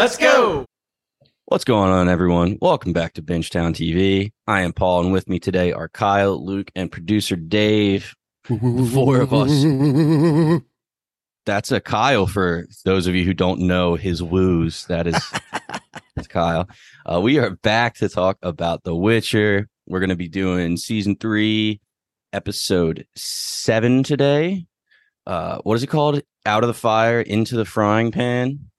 Let's go. What's going on, everyone? Welcome back to Bingetown TV. I am Paul, and with me today are Kyle, Luke, and producer Dave. Four of us. That's a Kyle for those of you who don't know his woos. That is that's Kyle. Uh, we are back to talk about The Witcher. We're going to be doing season three, episode seven today. Uh, what is it called? Out of the fire, into the frying pan.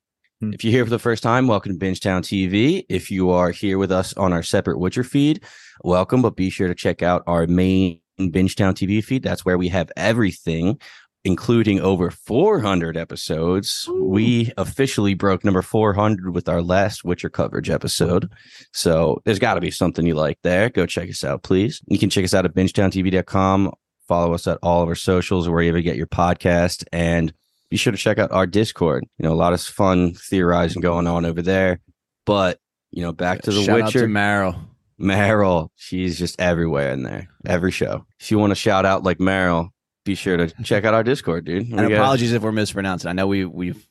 Hmm. If you're here for the first time, welcome to Bingetown TV. If you are here with us on our separate Witcher feed, welcome. But be sure to check out our main Bingetown TV feed. That's where we have everything, including over 400 episodes. We officially broke number 400 with our last Witcher coverage episode. So there's got to be something you like there. Go check us out, please. You can check us out at bingetowntv.com. Follow us at all of our socials, wherever you ever get your podcast. And be sure to check out our Discord. You know, a lot of fun theorizing going on over there. But, you know, back to the Shout out Witcher. to Meryl. Meryl, she's just everywhere in there, every show. If you want to shout out like Meryl, be sure to check out our Discord, dude. We And got- apologies if we're mispronouncing. I know we we've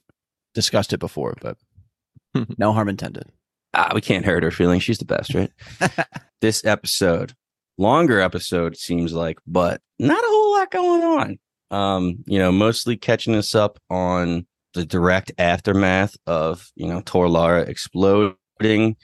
discussed it before, but no harm intended. ah, we can't hurt her feelings. She's the best, right? this episode, longer episode, seems like, but not a whole lot going on. Um, you know, mostly catching us up on the direct aftermath of, you know, Tor Lara exploding.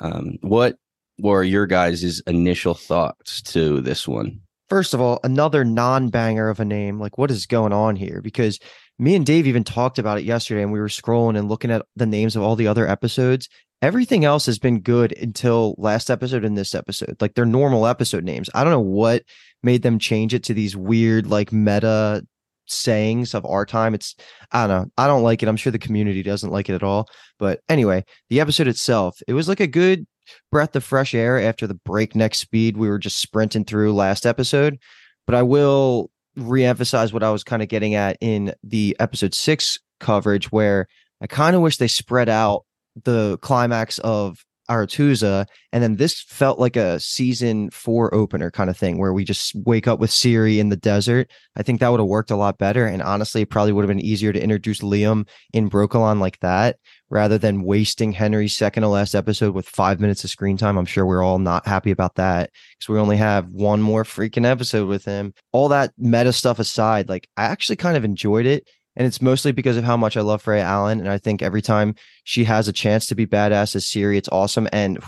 Um, what were your guys' initial thoughts to this one? First of all, another non-banger of a name. Like, what is going on here? Because me and Dave even talked about it yesterday, and we were scrolling and looking at the names of all the other episodes. Everything else has been good until last episode and this episode. Like they're normal episode names. I don't know what made them change it to these weird, like meta sayings of our time. It's I don't know. I don't like it. I'm sure the community doesn't like it at all. But anyway, the episode itself, it was like a good breath of fresh air after the breakneck speed we were just sprinting through last episode. But I will reemphasize what I was kind of getting at in the episode six coverage, where I kind of wish they spread out the climax of Aretuza, and then this felt like a season four opener kind of thing where we just wake up with Ciri in the desert. I think that would have worked a lot better. And honestly, it probably would have been easier to introduce Liam in Brokilon like that rather than wasting Henry's second to last episode with five minutes of screen time. I'm sure we're all not happy about that because we only have one more freaking episode with him. All that meta stuff aside, like I actually kind of enjoyed it. And it's mostly because of how much I love Freya Allan. And I think every time she has a chance to be badass as Ciri, it's awesome. And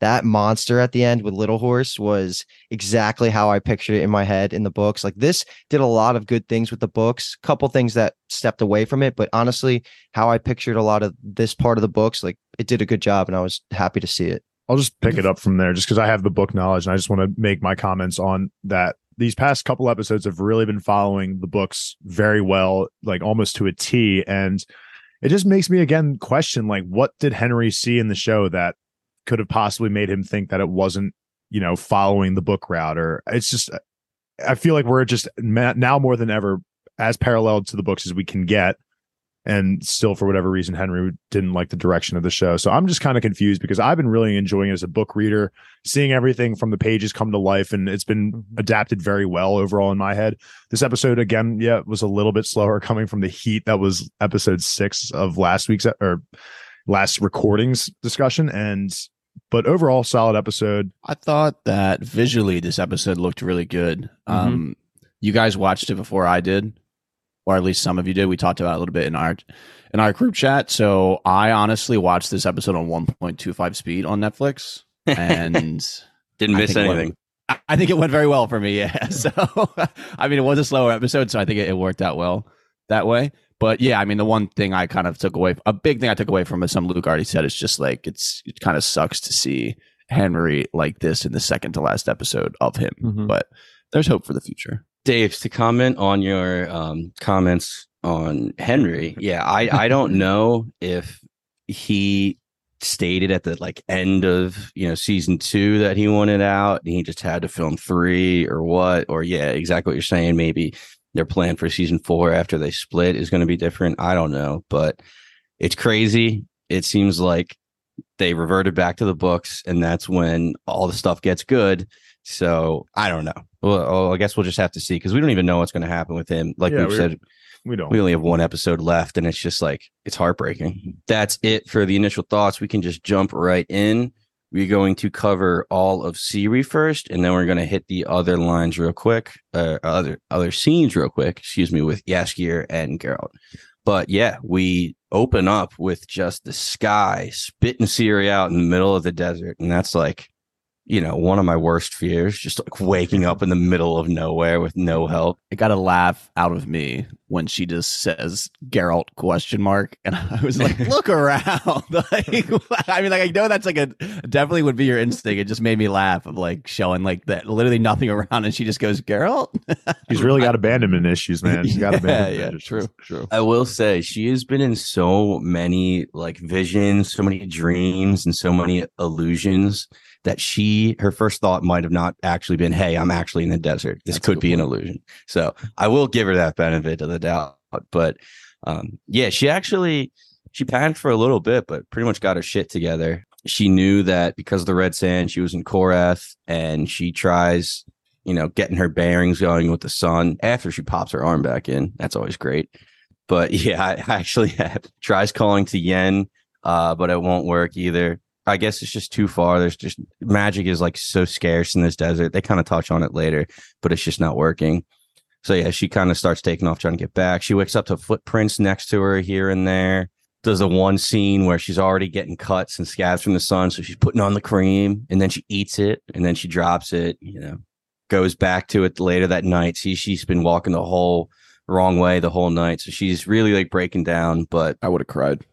that monster at the end with Little Horse was exactly how I pictured it in my head in the books. Like this did a lot of good things with the books, couple things that stepped away from it. But honestly, how I pictured a lot of this part of the books, like it did a good job and I was happy to see it. I'll just pick it up from there just because I have the book knowledge and I just want to make my comments on that. These past couple episodes have really been following the books very well, like almost to a T. And it just makes me again question like, what did Henry see in the show that could have possibly made him think that it wasn't, you know, following the book route? Or it's just, I feel like we're just now more than ever as parallel to the books as we can get and still for whatever reason henry didn't like the direction of the show. So i'm just kind of confused because i've been really enjoying it as a book reader seeing everything from the pages come to life and it's been adapted very well overall in my head. This episode again yeah was a little bit slower coming from the heat that was episode six of last week's or last recordings discussion and but overall solid episode. I thought that visually this episode looked really good. Um, you guys watched it before I did, or at least some of you did. We talked about it a little bit in our in our group chat. So I honestly watched this episode on 1.25 speed on Netflix, and Didn't miss think it went- anything. I- I think it went very well for me. Yeah. So I mean, it was a slower episode, so I think it, it worked out well that way. But yeah, I mean, the one thing I kind of took away, a big thing I took away from, as some Luke already said, is just like it's it kind of sucks to see Henry like this in the second to last episode of him. Mhm. But there's hope for the future. Dave, to comment on your um, comments on Henry. Yeah, I I don't know if he stated at the like end of you know season two that he wanted out and he just had to film three or what or yeah exactly what you're saying. Maybe their plan for season four after they split is going to be different. I don't know but it's crazy. It seems like they reverted back to the books and that's when all the stuff gets good so i don't know. Well oh, i guess we'll just have to see because we don't even know what's going to happen with him. Like Yeah, we've said We don't. we only have one episode left and it's just like it's heartbreaking. That's it for the initial thoughts. We can just jump right in. We're going to cover all of Ciri first and then we're going to hit the other lines real quick uh, other other scenes real quick excuse me with Jaskier and Geralt. But yeah we open up with just the sky spitting Ciri out in the middle of the desert and that's like you know one of my worst fears just like waking up in the middle of nowhere with no help it got a laugh out of me when she just says Geralt question mark, and I was like, look around. like, I mean, like I know that's like a definitely would be your instinct. It just made me laugh of like showing like that literally nothing around, and she just goes Geralt. He's really got abandonment issues, man. He's got yeah, abandonment yeah, issues. true, true. I will say she has been in so many like visions, so many dreams, and so many illusions that she her first thought might have not actually been, "Hey, I'm actually in the desert. This That's could be an illusion." So I will give her that benefit of the doubt. But um, yeah, she actually she panicked for a little bit, but pretty much got her shit together. She knew that because of the red sand, she was in Korath, and she tries, you know, getting her bearings going with the sun after she pops her arm back in. That's always great but yeah, I I actually have, tries calling to Yen, uh, but it won't work either. I guess it's just too far. There's just magic is like so scarce in this desert. They kind of touch on it later, but it's just not working. So yeah, she kind of starts taking off trying to get back. She wakes up to footprints next to her here and there. Does the one scene where she's already getting cuts and scabs from the sun, so she's putting on the cream and then she eats it and then she drops it. You know, goes back to it later that night. See, she's been walking the whole wrong way the whole night. So she's really like breaking down, but I would have cried.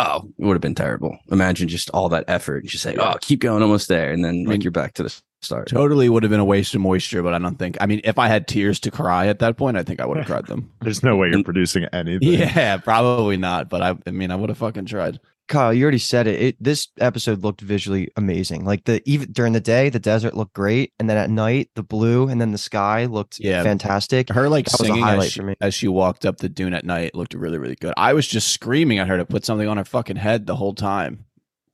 Oh, it would have been terrible. Imagine just all that effort. and Just say, oh, keep going, almost there. And then like mean- you're back to the start. Totally would have been a waste of moisture, but I don't think. I mean, if I had tears to cry at that point, I think I would have cried them. There's no way you're producing anything. Yeah, probably not. But I, I mean, I would have fucking tried. Kyle, you already said it. it. This episode looked visually amazing. Like the even during the day, the desert looked great, and then at night, the blue and then the sky looked Yeah. fantastic. Her like That was a singing highlight as she, for me. as she walked up the dune at night looked really, really good. I was just screaming at her to put something on her fucking head the whole time.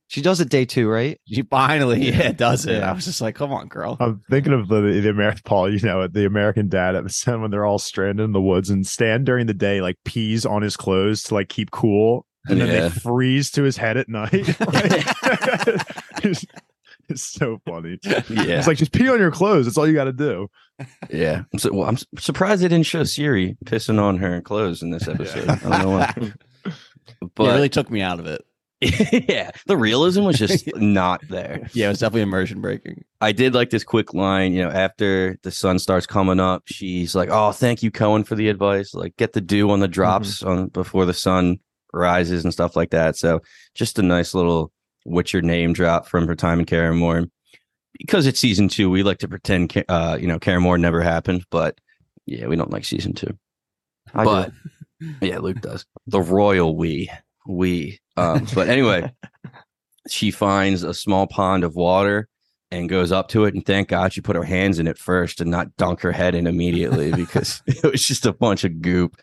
She does it day two, right? She finally, yeah, does it. Yeah. I was just like, come on, girl. I'm thinking of the the American Paul, you know, the American Dad episode when they're all stranded in the woods and Stan during the day like pees on his clothes to like keep cool, and then Yeah. they freeze to his head at night. it's, it's so funny. Yeah. It's like just pee on your clothes. That's all you got to do. Yeah. I'm, so, well, I'm surprised they didn't show Ciri pissing on her clothes in this episode. I don't know why. Yeah, But it really took me out of it. yeah, the realism was just not there. Yeah, it was definitely immersion breaking. I did like this quick line, you know, after the sun starts coming up, she's like, "Oh, thank you, Cohen, for the advice. Like, get the dew on the drops mm-hmm. on before the sun rises and stuff like that." So, just a nice little Witcher name drop from her time in Kaer Morhen. Because it's season two, we like to pretend, uh, you know, Kaer Morhen never happened, but yeah, we don't like season two. I but yeah, Luke does the royal we we. Um, but anyway, she finds a small pond of water and goes up to it, and thank God she put her hands in it first and not dunk her head in immediately because it was just a bunch of goop.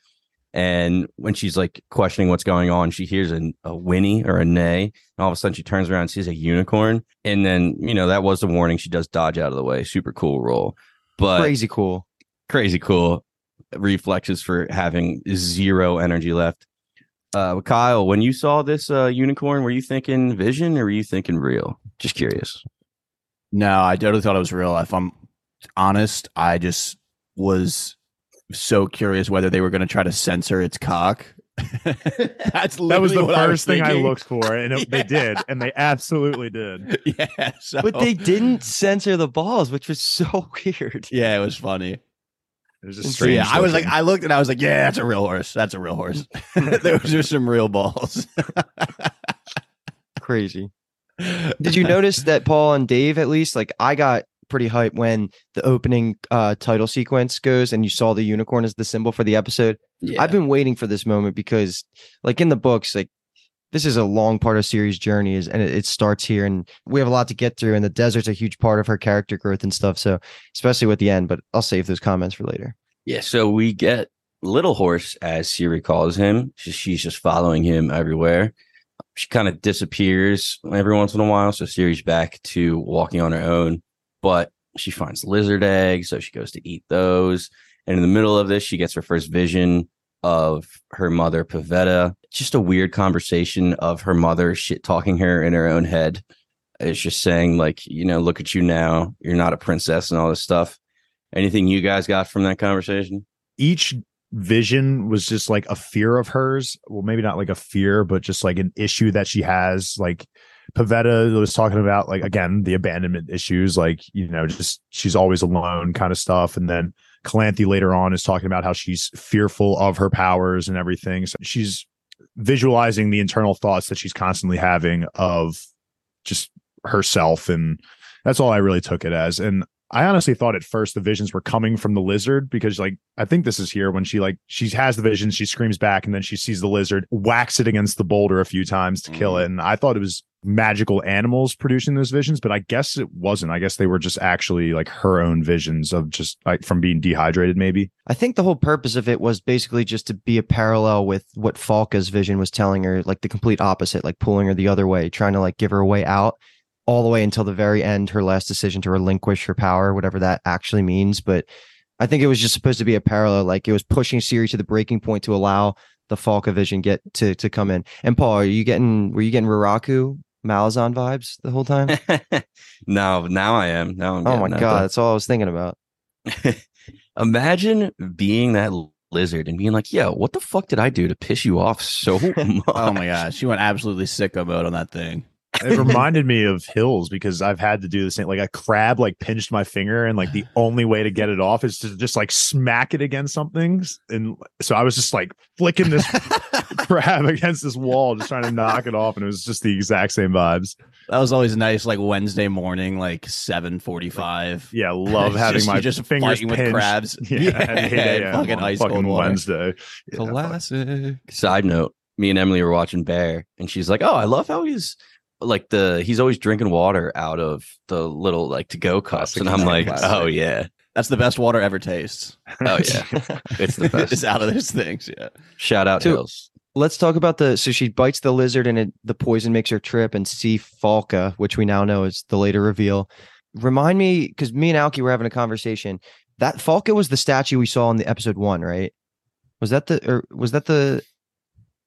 And when she's like questioning what's going on, she hears a, a whinny or a neigh. And all of a sudden, she turns around and sees a unicorn. And then, you know, that was the warning. She does dodge out of the way. Super cool roll. But Crazy cool. crazy cool reflexes for having zero energy left. Uh, Kyle, when you saw this uh, unicorn, were you thinking vision or were you thinking real? Just curious. No, I totally thought it was real. If I'm honest, I just was so curious whether they were going to try to censor its cock. That's That was the what I was first thing I looked for, and it, they did, and they absolutely did. Yeah, so, But they didn't censor the balls, which was so weird. Yeah, it was funny. It was just So, So strange. yeah, I was like. I looked and I was like, yeah, that's a real horse. That's a real horse. Those are some real balls. Crazy. Did you notice that Paul and Dave, at least, like I got pretty hyped when the opening uh title sequence goes and you saw the unicorn as the symbol for the episode. Yeah. I've been waiting for this moment because, like in the books, like this is a long part of Ciri's journey is and it, it starts here and we have a lot to get through and the desert's a huge part of her character growth and stuff so especially with the end but i'll save those comments for later Yeah, so we get Little Horse, as Ciri calls him. She's just following him everywhere. She kind of disappears every once in a while. So Ciri's back to walking on her own, but she finds lizard eggs. So she goes to eat those. And in the middle of this, she gets her first vision of her mother, Pavetta. Just a weird conversation of her mother shit talking her in her own head. It's just saying, like, you know, look at you now. You're not a princess and all this stuff. Anything you guys got from that conversation? each vision was just like a fear of hers. Well, maybe not like a fear, but just like an issue that she has. Like Pavetta was talking about, like again, the abandonment issues, like, you know, just she's always alone kind of stuff. And then Calanthe later on is talking about how she's fearful of her powers and everything. So she's visualizing the internal thoughts that she's constantly having of just herself. And that's all I really took it as. And I honestly thought at first the visions were coming from the lizard because like I think this is here when she like she has the vision, she screams back, and then she sees the lizard, whacks it against the boulder a few times to kill mm. it. And I thought it was magical animals producing those visions, but I guess it wasn't. I guess they were just actually like her own visions of just like from being dehydrated, maybe. i think the whole purpose of it was basically just to be a parallel with what falca's vision was telling her like the complete opposite like pulling her the other way trying to like give her a way out all the way until the very end her last decision to relinquish her power whatever that actually means but i think it was just supposed to be a parallel like it was pushing Ciri to the breaking point to allow the Falka vision get to to come in and paul are you getting were you getting Raraku malazan vibes the whole time no, now I am. Now I'm oh my that, god though. that's all i was thinking about Imagine being that lizard and being like, yo, what the fuck did I do to piss you off so much? Oh my gosh, she went absolutely sicko mode on that thing. It reminded me of hills because I've had to do the same. Like a crab like pinched my finger, and like the only way to get it off is to just like smack it against something. And so I was just like flicking this crab against this wall, just trying to knock it off, and it was just the exact same vibes. That was always nice, like Wednesday morning, like seven forty-five. Yeah, love having just- my just fingers fighting with crabs. Yeah, Yeah, at 8 a.m. fucking on ice fucking cold water. Wednesday. Yeah, fuck. Classic. Side note, me and Emily were watching Bear and she's like, Oh, I love how he's like the he's always drinking water out of the little like to go cups. And I'm like, oh, classic. Oh yeah. That's the best water ever tastes. Oh yeah. It's the best. it's out of those things. Yeah. Shout out Two- Hills. let's talk about the so she bites the lizard and it, the poison makes her trip and see Falka which we now know is the later reveal remind me because me and alki were having a conversation that Falka was the statue we saw in the episode one right was that the or was that the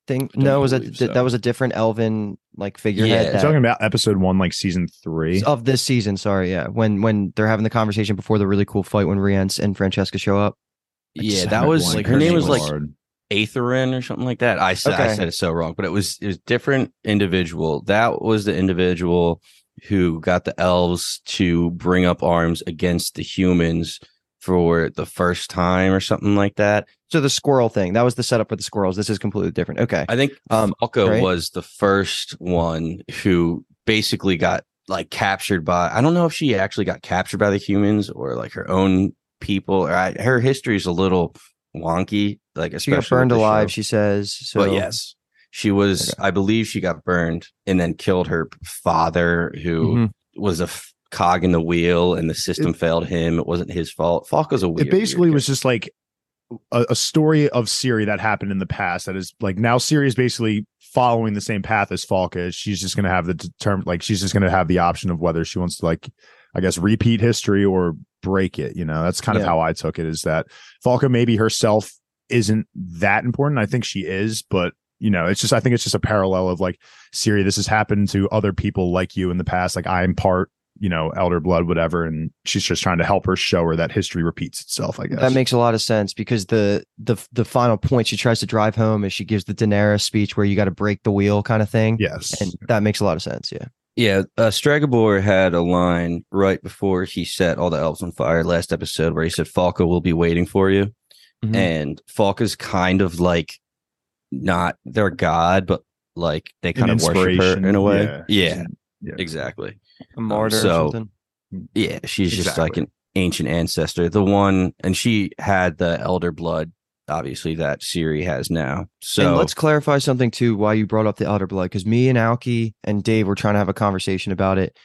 thing don't no was that believe th- so. that was a different elven like figurehead Yeah, that- talking about episode one, like season three. of this season sorry yeah when when they're having the conversation before the really cool fight when rience and francesca show up I Yeah, that was like her name was was like Hard. Aetherin or something like that. I said I said it so wrong, but it was it was different individual. That was the individual who got the elves to bring up arms against the humans for the first time or something like that. so the squirrel thing that was the setup for the squirrels this is completely different okay I think Um, Falco right? was the first one who basically got like captured by I don't know if she actually got captured by the humans or like her own people. Or I, her history is a little wonky, like she especially got burned alive show. she says so but yes, she was. I believe she got burned and then killed her father, who Mhm. was a f- cog in the wheel, and the system failed him. It wasn't his fault. Falco's a weird. it basically weird was just like a, a story of Ciri that happened in the past that is like now Ciri is basically following the same path as Falka. She's just gonna have the term like she's just gonna have the option of whether she wants to like I guess repeat history or break it. You know, that's kind of how I took it is that Falka maybe herself isn't that important. I think she is, but you know, it's just I think it's just a parallel of like Ciri, this has happened to other people like you in the past. Like I'm part you know, elder blood, whatever. And she's just trying to help her show her that history repeats itself, I guess. That makes a lot of sense because the the the final point she tries to drive home is she gives the Daenerys speech where you got to break the wheel kind of thing. yes. And that makes a lot of sense. Yeah. Yeah, uh, Stregobor had a line right before he set all the elves on fire last episode where he said, Falco will be waiting for you. Mhm. And Falco's kind of like not their god, but like they kind An of worship her in a way. yeah. Yeah, Yeah. exactly. A um, martyr so- or something. Yeah, she's just like an ancient ancestor. The one, and she had the elder blood obviously that Ciri has now. So and let's clarify something too. Why you brought up the Elder Blood? Because me and Alki and Dave were trying to have a conversation about it.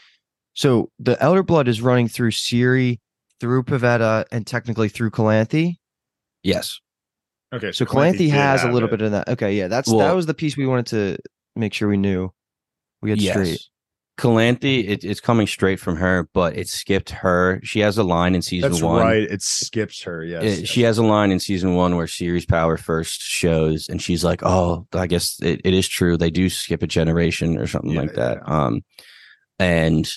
So the Elder Blood is running through Ciri, through Pavetta, and technically through Calanthe. yes, Okay, So Calanthe did has a little it. bit of that. Okay, yeah, that's that was the piece we wanted to make sure we knew. We had straight. Calanthe, it, it's coming straight from her, but it skipped her. She has a line in season one. That's one. right. It skips her. Yes, It- yes. she has a line in season one where Ciri's power first shows, and she's like, "Oh, I guess it, it is true. They do skip a generation or something Yeah, like that." Um, and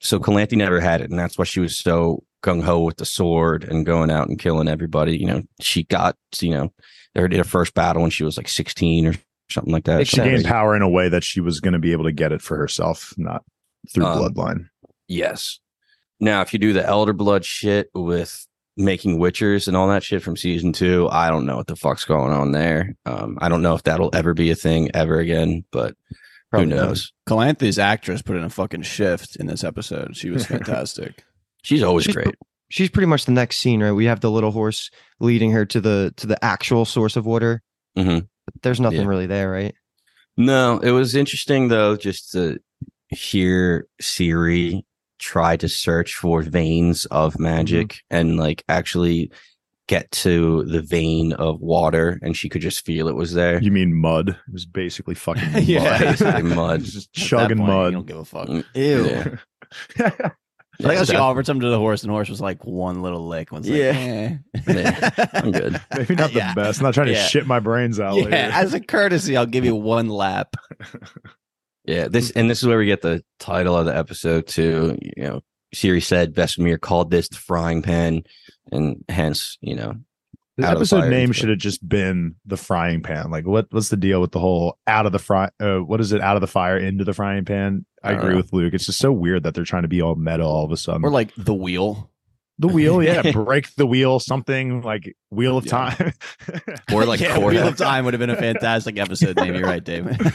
so Calanthe never had it, and that's why she was so gung ho with the sword and going out and killing everybody. You know, she got you know, they did her first battle when she was like sixteen or something like that. She sense. gained power in a way that she was going to be able to get it for herself, not through Um, bloodline. Yes. Now, if you do the elder blood shit with making witchers and all that shit from season two, I don't know what the fuck's going on there. Um, I don't know if that'll ever be a thing ever again, but Probably who not. knows? Calanthe's actress put in a fucking shift in this episode. She was fantastic. She's always She's great. She's pretty much the next scene, right? We have the little horse leading her to the to the actual source of water. Mhm. But there's nothing Yeah. really there, right? No, it was interesting though, just to hear Ciri try to search for veins of magic and like actually get to the vein of water, and she could just feel it was there. You mean mud? It was basically fucking mud. Yeah. Basically mud. just At chugging point, You mud. don't give a fuck. Mm, Ew. Yeah. I think Yeah, she offered some to the horse, and the horse was like one little lick. Was like, Yeah. eh. I'm good. Maybe not the Yeah. best. I'm not trying to Yeah. shit my brains out Yeah, later. as a courtesy, I'll give you one lap. Yeah, this and this is where we get the title of the episode too. You know, Ciri said Vesemir called this the frying pan, and hence, you know, This the episode fire name should have just been the frying pan. Like, what? What's the deal with the whole out of the fry? Uh, what is it? Out of the fire into the frying pan. I, I agree know. with Luke. It's just so weird that they're trying to be all meta all of a sudden. Or like the wheel. the wheel, yeah, break the wheel, something like wheel of Yeah. time. or like yeah, Wheel of Time would have been a fantastic episode name. You're right, David.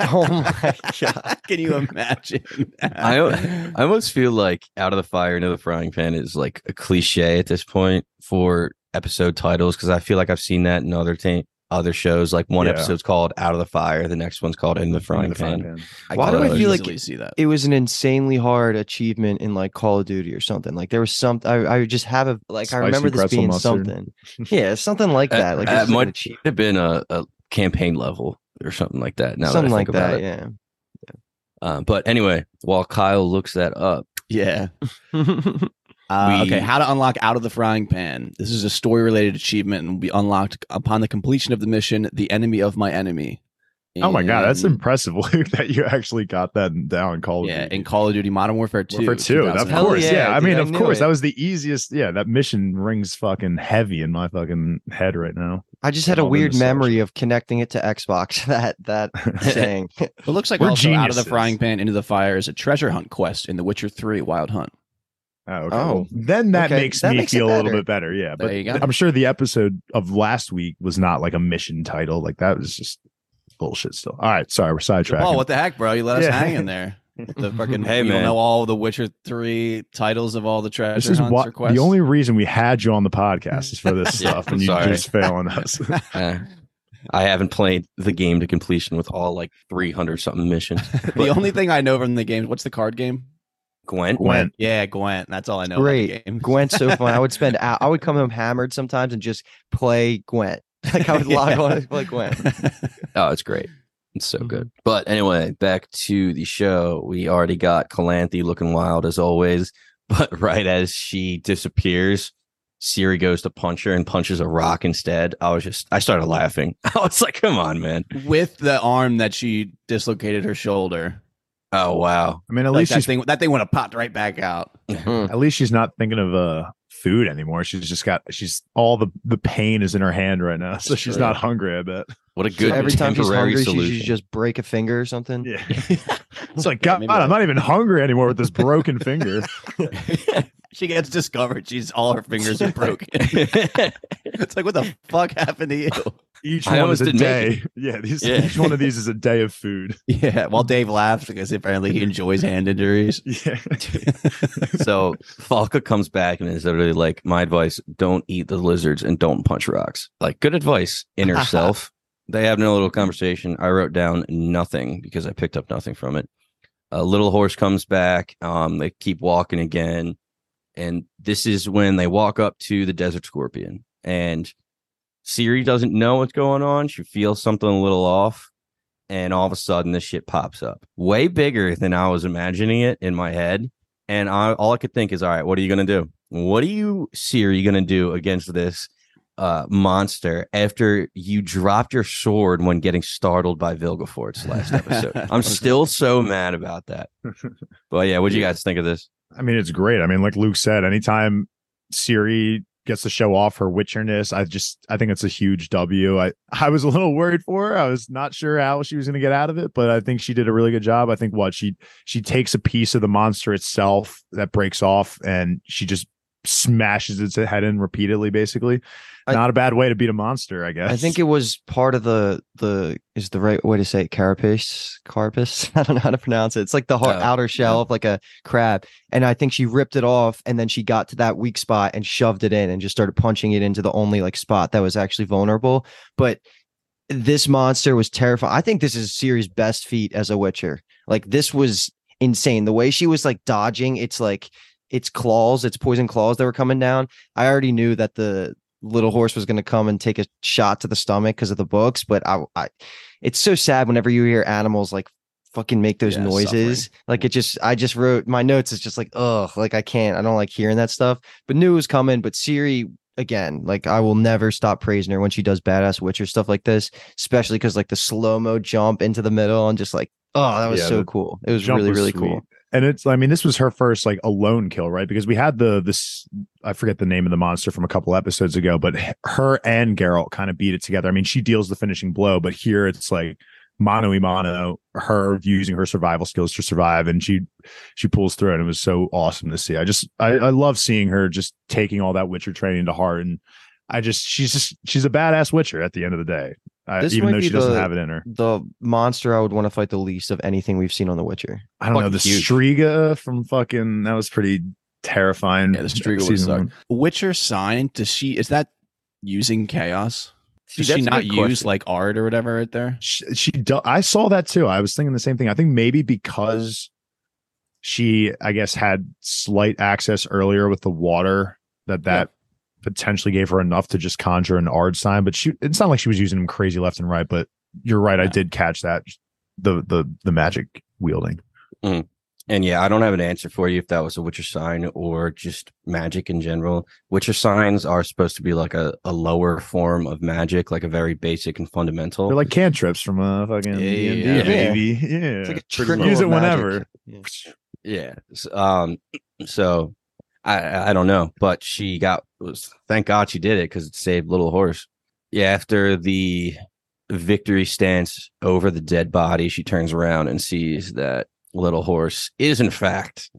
Oh my God. Can you imagine? I I almost feel like out of the fire into the frying pan is like a cliche at this point for episode titles because I feel like I've seen that in other ta- other shows. Like one Yeah. episode's called Out of the Fire, the next one's called In the Frying The frying Pan. pan. Why do I feel like easily see that? It was an insanely hard achievement in like Call of Duty or something. Like there was some I, I would just have a like I remember this being mustard. something. Yeah, something like that. Like this is an might achievement. have been a, a campaign level or something like that. Now something that I like think about that, it. yeah. Uh, but anyway, while Kyle looks that up, Yeah. Uh, We- okay, how to unlock out of the frying pan. This is a story related achievement and will be unlocked upon the completion of the mission, The Enemy of My Enemy. Oh my god, that's impressive, Luke, that you actually got that down. Call of Yeah, Duty. in Call of Duty Modern Warfare 2. Warfare two, of course. yeah, Yeah, I mean, I of course, it. that was the easiest. Yeah, that mission rings fucking heavy in my fucking head right now. I just had a weird memory of connecting it to Xbox. That that saying. It looks like We're also out of the frying pan into the fire is a treasure hunt quest in The Witcher 3 Wild Hunt. Oh, okay. Oh, Well, then that okay, makes that me makes feel a little bit better. Yeah, but There you go. I'm sure the episode of last week was not like a mission title. Like that was just bullshit. Still, all right. Sorry, we're sidetracking. Paul, what the heck, bro? You let us Yeah. hang in there. The fucking Hey, you don't man. know all the Witcher 3 titles of all the treasure this is hunts what or quests. the only reason we had you on the podcast is for this Yeah, stuff, and you're sorry. just failing us. uh, I haven't played the game to completion with all like 300 something missions. the only thing I know from the game, what's the card game? Gwent, Gwent. Yeah, Gwent. That's all I know. about Great. Gwent's so fun. I would spend I would come home hammered sometimes and just play Gwent. Like I would log Yeah. on and play Gwent. Oh, it's great. It's so Mhm. good. But anyway, back to the show. We already got Calanthe looking wild as always. But right as she disappears, Ciri goes to punch her and punches a rock instead. I was just, I started laughing. I was like, come on, man. With the arm that she dislocated her shoulder. Oh, wow. I mean, at Like least that she's thing that thing would have popped right back out. Mm. at least she's not thinking of uh food anymore. She's just got she's all the the pain is in her hand right now, so That's she's true. not hungry. I bet. What a good Every time she's temporary hungry, she should just break a finger or something. Yeah, it's like God, Maybe I'm not even hungry anymore with this broken finger. She gets discovered. She's all her fingers are broken. it's like what the fuck happened to you? Each I one is a day. Yeah, these, Yeah. each one of these is a day of food. Yeah. While Dave laughs because apparently he enjoys hand injuries. Yeah. so Falca comes back and is literally like, "My advice: don't eat the lizards and don't punch rocks." Like, good advice, inner self. They have no little conversation. I wrote down nothing because I picked up nothing from it. A little horse comes back. Um, they keep walking again, and this is when they walk up to the desert scorpion, and Ciri doesn't know what's going on. She feels something a little off, and all of a sudden, this shit pops up, way bigger than I was imagining it in my head. And I, all I could think is, all right, what are you gonna do? What are you, Ciri, gonna do against this uh, monster after you dropped your sword when getting startled by Vilgefortz last episode? I'm still so mad about that. But yeah, what do you guys think of this? I mean, it's great. I mean, like Luke said, anytime Ciri gets to show off her witcherness, I just I think it's a huge W. I I was a little worried for her. I was not sure how she was going to get out of it, but I think she did a really good job. I think what she she takes a piece of the monster itself that breaks off, and she just smashes its head in repeatedly. Basically, I- not a bad way to beat a monster, I guess. I think it was part of the the is the right way to say it, carapace carpus. I don't know how to pronounce it. It's like the hard, Oh, outer shell of like a crab, and I think she ripped it off, and then she got to that weak spot and shoved it in, and just started punching it into the only like spot that was actually vulnerable. But this monster was terrifying. I think this is Ciri's best feat as a Witcher. Like this was insane. The way she was like dodging, it's like its claws, its poison claws that were coming down. I already knew that the little horse was going to come and take a shot to the stomach because of the books, but I, I, it's so sad whenever you hear animals like fucking make those Yeah, noises. Like it just, I just wrote my notes. It's just like, ugh, like I can't, I don't like hearing that stuff. But knew it was coming. But Ciri, again, like I will never stop praising her when she does badass Witcher stuff like this, especially because like the slow mo jump into the middle and just like, oh, that was Yeah, so cool. It was really, was really sweet. cool. And it's i mean this was her first like alone kill right? Because we had the this i forget the name of the monster from a couple episodes ago but her and Geralt kind of beat it together. I mean she deals the finishing blow but here it's like mano a mano her using her survival skills to survive and she she pulls through and it was so awesome to see. I just i, I love seeing her just taking all that witcher training to heart and i just she's just she's a badass witcher at the end of the day uh, This even though be she doesn't the- have it in her The monster I would want to fight the least of anything we've seen on The Witcher. I don't know the Fucking huge. Striga from fucking that was pretty terrifying. Yeah, the Striga would season one. Witcher sign, does she is that using chaos? See, Does she not good use like Aard or whatever right there? She, she do, I saw that too. I was thinking the same thing. I think maybe because she, I guess, had slight access earlier with the water that that potentially gave her enough to just conjure an Aard sign. But she, it's not like she was using them crazy left and right. But you're right. I did catch that the the the magic wielding. And yeah, I don't have an answer for you if that was a Witcher sign or just magic in general. Witcher signs are supposed to be like a, a lower form of magic, like a very basic and fundamental. They're like cantrips from a fucking Yeah, D&D, yeah, yeah. baby. Yeah, It's like a Pretty trickle use it magic. whenever. Yeah. Yeah. S- Um. So I I don't know, but she got was thank God she did it because it saved Little Horse. Yeah. After the victory stance over the dead body, she turns around and sees that Little Horse is in fact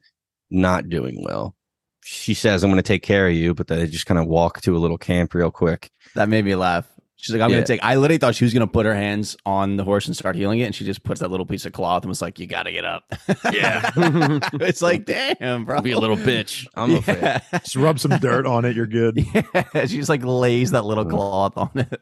not doing well. She says, "I'm going to take care of you," but they just kind of walk to a little camp real quick. That made me laugh. She's like, I'm Yeah. gonna take. I literally thought she was gonna put her hands on the horse and start healing it, and she just puts that little piece of cloth and was like, "You got to get up." Yeah. it's like, damn, bro. Be a little bitch. I'm afraid. yeah. Just rub some dirt on it. You're good. yeah. She just like lays that little cloth on it.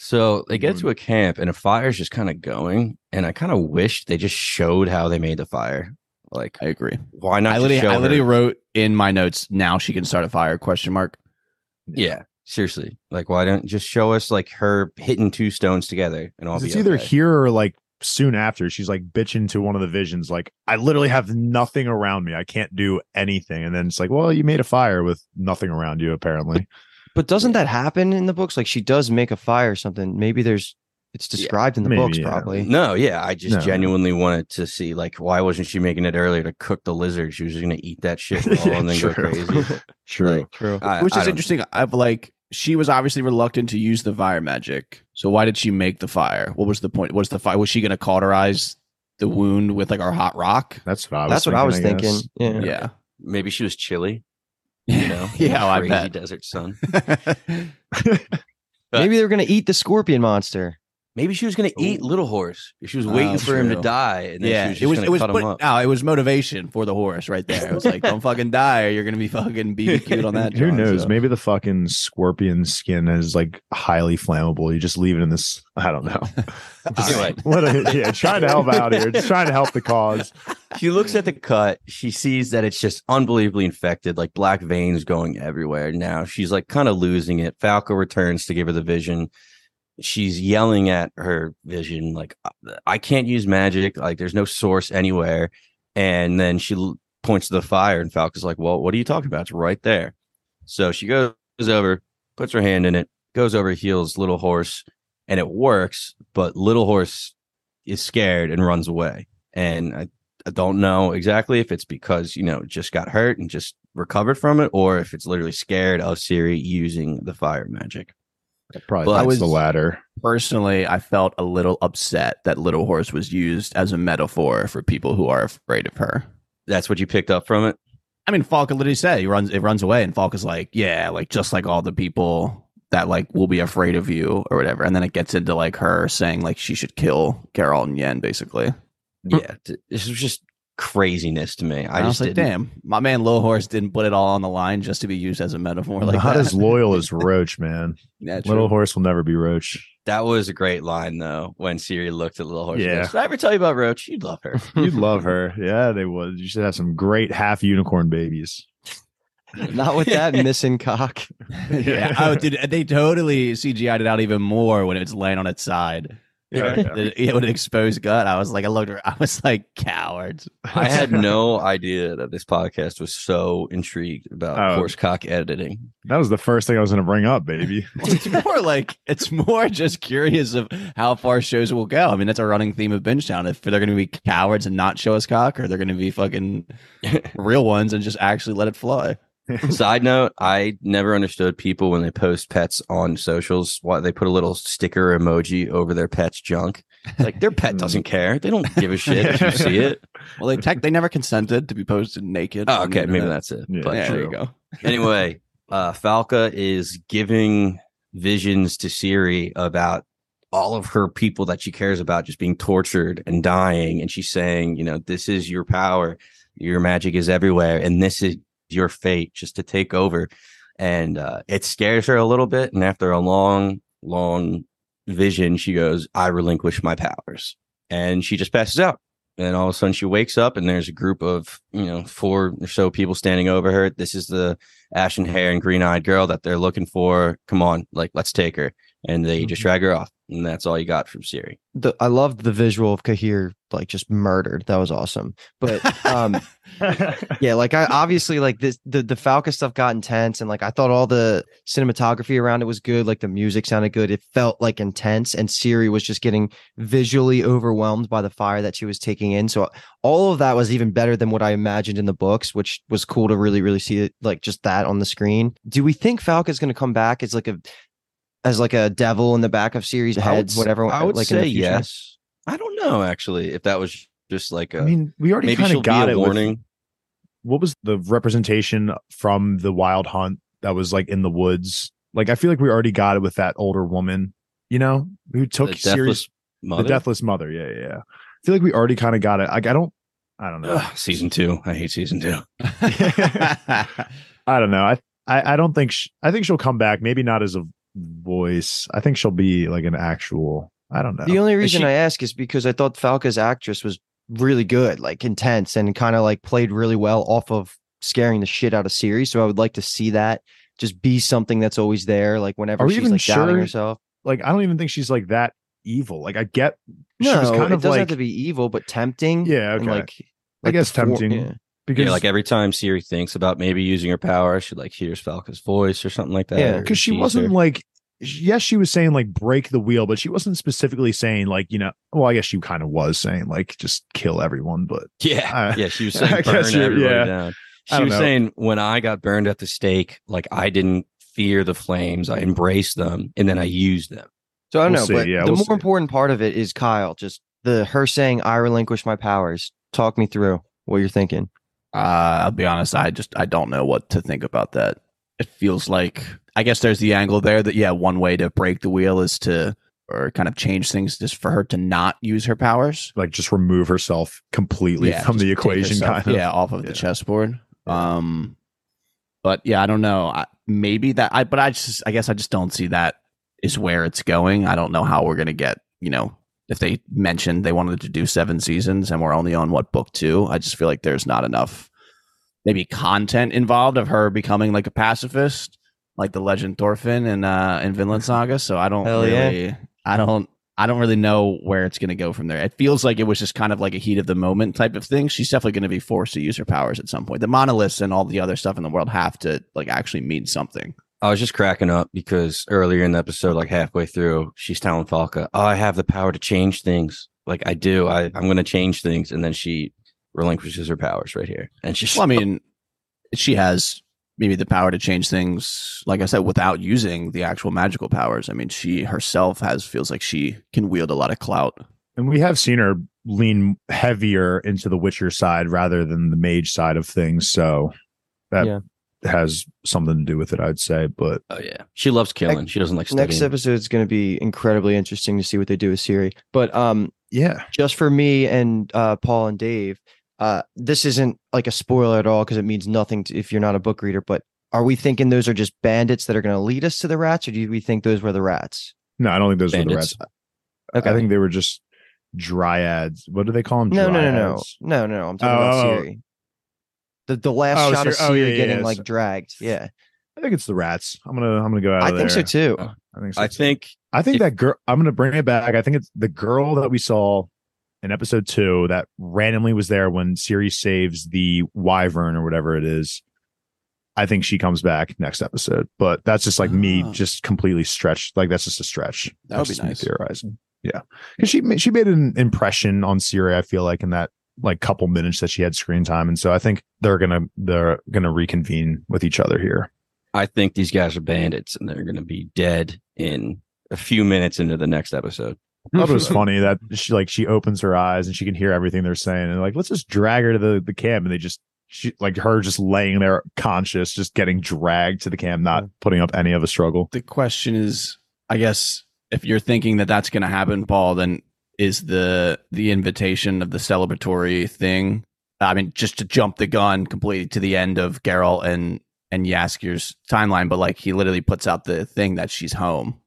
So they get Mhm. to a camp and a fire's just kind of going. And I kind of wish they just showed how they made the fire. Like, I agree. why not? I literally, show I literally wrote in my notes. Now she can start a fire? Question mark. Yeah, seriously. Like, why don't just show us like her hitting two stones together and all It's either okay. here or like soon after. She's like bitching to one of the visions, like, I literally have nothing around me. I can't do anything. And then it's like, well, you made a fire with nothing around you, apparently. But doesn't that happen in the books? Like she does make a fire or something. Maybe there's it's described in the maybe, books yeah. probably. No, yeah, I just No. genuinely wanted to see like why wasn't she making it earlier to cook the lizard? She was just gonna eat that shit raw Yeah, and then go crazy. True. Like, True. I- Which is don't- interesting. I've like she was obviously reluctant to use the fire magic. So why did she make the fire? What was the point? Was the fire was she going to cauterize the wound with like our hot rock? That's what I was. That's what I was thinking. thinking. Yeah. Yeah. Maybe she was chilly, you know? yeah, the I bet. desert sun. Maybe they were gonna eat the scorpion monster. Maybe she was gonna eat Little Horse. She was waiting Oh, for him to die, and then yeah, she was just it was it was cut but- no, oh, it was motivation for the horse right there. It was like don't fucking die or you're gonna be fucking BBQ'd on that. Who John, knows? so. Maybe the fucking scorpion skin is like highly flammable. You just leave it in this. I don't know. Anyway. What a, yeah, trying to help out here. Just trying to help the cause. She looks at the cut. She sees that it's just unbelievably infected, like black veins going everywhere. Now she's like kind of losing it. Falco returns to give her the vision. She's yelling at her vision, like, uh, I can't use magic. Like, there's no source anywhere. And then she l- points to the fire, and Falco's like, Well, what are you talking about? It's right there. So she goes over, puts her hand in it, goes over, heals Little Horse, and it works. But Little Horse is scared and runs away. And I I don't know exactly if it's because you know just got hurt and just recovered from it, or if it's literally scared of Ciri using the fire magic. Probably But- that's I was- the latter. Personally, I felt a little upset that Little Horse was used as a metaphor for people who are afraid of her. That's what you picked up from it. I mean, Falka literally said he runs. It runs away, and Falka's like, "Yeah, like just like all the people that like will be afraid of you or whatever." And then it gets into like her saying like she should kill Geralt and Yen, basically. Yeah, t- this was just craziness to me. I, I, just was like, didn't. "Damn, my man Little Horse didn't put it all on the line just to be used as a metaphor like Not that." as loyal as Roach, man. yeah, true. Little horse will never be Roach. That was a great line though. When Ciri looked at Little Horse, yeah. Yeah. Did I ever tell you about Roach? You'd love her. You'd love her. Yeah, they would. You should have some great half unicorn babies. Not with that missing cock. yeah. Oh, dude, they totally CGI'd it out even more when it's laying on its side. Yeah. The- It would expose gut. I was like, I looked. I was like, cowards. I had no idea that this podcast was so intrigued about Oh. horsecock editing. That was the first thing I was going to bring up, baby. It's more like it's more just curious of how far shows will go. I mean, that's a running theme of Bingetown. If they're going to be cowards and not show us cock, or they're going to be fucking real ones and just actually let it fly. Side note, I never understood people when they post pets on socials, why they put a little sticker emoji over their pet's junk. Like their pet doesn't care. They don't give a shit if you see it. Well, they tech they never consented to be posted naked. Oh, okay, maybe that's it. Yeah. But yeah, there you go. anyway, uh Falka is giving visions to Ciri about all of her people that she cares about just being tortured and dying. And she's saying, you know, this is your power, your magic is everywhere, and this is your fate just to take over. And uh, it scares her a little bit. And after a long, long vision, she goes, I relinquish my powers. And she just passes out. And all of a sudden she wakes up and there's a group of, you know, four or so people standing over her. This is the ashen hair and green eyed girl that they're looking for. Come on, like, let's take her. And they just drag her off. And that's all you got from Ciri. The, I loved the visual of Cahir like just murdered. That was awesome. But um yeah, like I obviously like this the the Falka stuff got intense and like I thought all the cinematography around it was good, like the music sounded good. It felt like intense and Ciri was just getting visually overwhelmed by the fire that she was taking in. So all of that was even better than what I imagined in the books, which was cool to really really see it like just that on the screen. Do we think Falka is going to come back as like a as like a devil in the back of Ciri's I would whatever I would like in say yes. I don't know actually if that was just like a I mean, we already kind of got be a it. with- warning. what was the representation from the wild hunt that was like in the woods? Like, I feel like we already got it with that older woman, you know, who took the serious mother. the deathless mother. Yeah, yeah, yeah. I feel like we already kind of got it. Like, I don't, I don't know. Ugh, season two. I hate season two. I don't know. I, I, I don't think. Sh- I think she'll come back. Maybe not as a voice. I think she'll be like an actual. I don't know. The only reason she- I ask is because I thought Falka's actress was really good, like intense, and kind of like played really well off of scaring the shit out of Ciri. So I would like to see that just be something that's always there, like whenever Are she's even like doubting herself. like, I don't even think she's like that evil. Like, I get. she No, was kind it of doesn't like. have to be evil, but tempting. Yeah, okay. like, I like the guess for- tempting. yeah. because yeah, like every time Ciri thinks about maybe using her power, she like hears Falka's voice or something like that. Yeah, because she wasn't her. like yes she was saying like break the wheel but she wasn't specifically saying like you know well i guess she kind of was saying like just kill everyone but yeah, Uh, yeah. She was I saying guess burn everybody yeah. down. She was know. saying when I got burned at the stake, like I didn't fear the flames, I embraced them, and then I used them. So I don't We'll know, see, but yeah, the we'll more see. important part of it is Kyle. Just the her saying, "I relinquish my powers." Talk me through what you're thinking. Uh, I'll be honest. I just I don't know what to think about that. It feels like I guess there's the angle there that yeah, one way to break the wheel is to or kind of change things just for her to not use her powers like just remove herself completely Yeah, from the equation herself, kind of yeah off of Yeah. the chessboard. Um, but yeah, I don't know. I, maybe that I but I just I guess I just don't see that is where it's going. I don't know how we're gonna get you know if they mentioned they wanted to do seven seasons and we're only on what book two. I just feel like there's not enough maybe content involved of her becoming like a pacifist, like the legend Thorfinn and uh in Vinland Saga. So I don't Hell yeah. really I don't I don't really know where it's going to go from there. It feels like it was just kind of like a heat of the moment type of thing. She's definitely going to be forced to use her powers at some point. The monoliths and all the other stuff in the world have to like actually mean something. I was just cracking up because earlier in the episode, like halfway through, she's telling Falka, "Oh, I have the power to change things. Like I do. I I'm going to change things." And then she relinquishes her powers right here, and she's Well, I mean, she has maybe the power to change things, like I said, without using the actual magical powers. I mean, she herself has feels like she can wield a lot of clout. and we have seen her lean heavier into the witcher side rather than the mage side of things so that Yeah. has something to do with it i'd say but oh yeah, she loves killing. She doesn't like studying. Next episode is going to be incredibly interesting to see what they do with Ciri. But um, yeah just for me and uh, Paul and Dave, uh, this isn't like a spoiler at all because it means nothing to, if you're not a book reader. But are we thinking those are just bandits that are going to lead us to the rats, or do we think those were the rats? no i don't think those were the rats Okay. i think they were just dryads what do they call them No, no, no, no, no, no, no. I'm talking about Oh. Ciri. The the last Oh, shot of Ciri- oh, Ciri yeah, getting yeah, like so- dragged. Yeah, i think it's the rats i'm gonna i'm gonna go out I of think so too. i think so I too. think I think If- that girl. I'm gonna bring it back. I think it's the girl that we saw in episode two that randomly was there when Ciri saves the wyvern or whatever it is. I think she comes back next episode, but that's just like me, Oh. just completely stretched. Like that's just a stretch. That would That's be nice. Theorizing, yeah, because she she made an impression on Ciri. I feel like in that like couple minutes that she had screen time, and so I think they're gonna they're gonna reconvene with each other here. I think these guys are bandits, and they're going to be dead in a few minutes into the next episode. I thought it was funny that she like she opens her eyes and she can hear everything they're saying and like let's just drag her to the the camp and they just she like her just laying there conscious just getting dragged to the camp not putting up any of a struggle The question is, I guess, if you're thinking that that's going to happen, Paul, then is the the invitation of the celebratory thing? I mean, just to jump the gun completely to the end of Geralt and and Jaskier's timeline, but like he literally puts out the thing that she's home,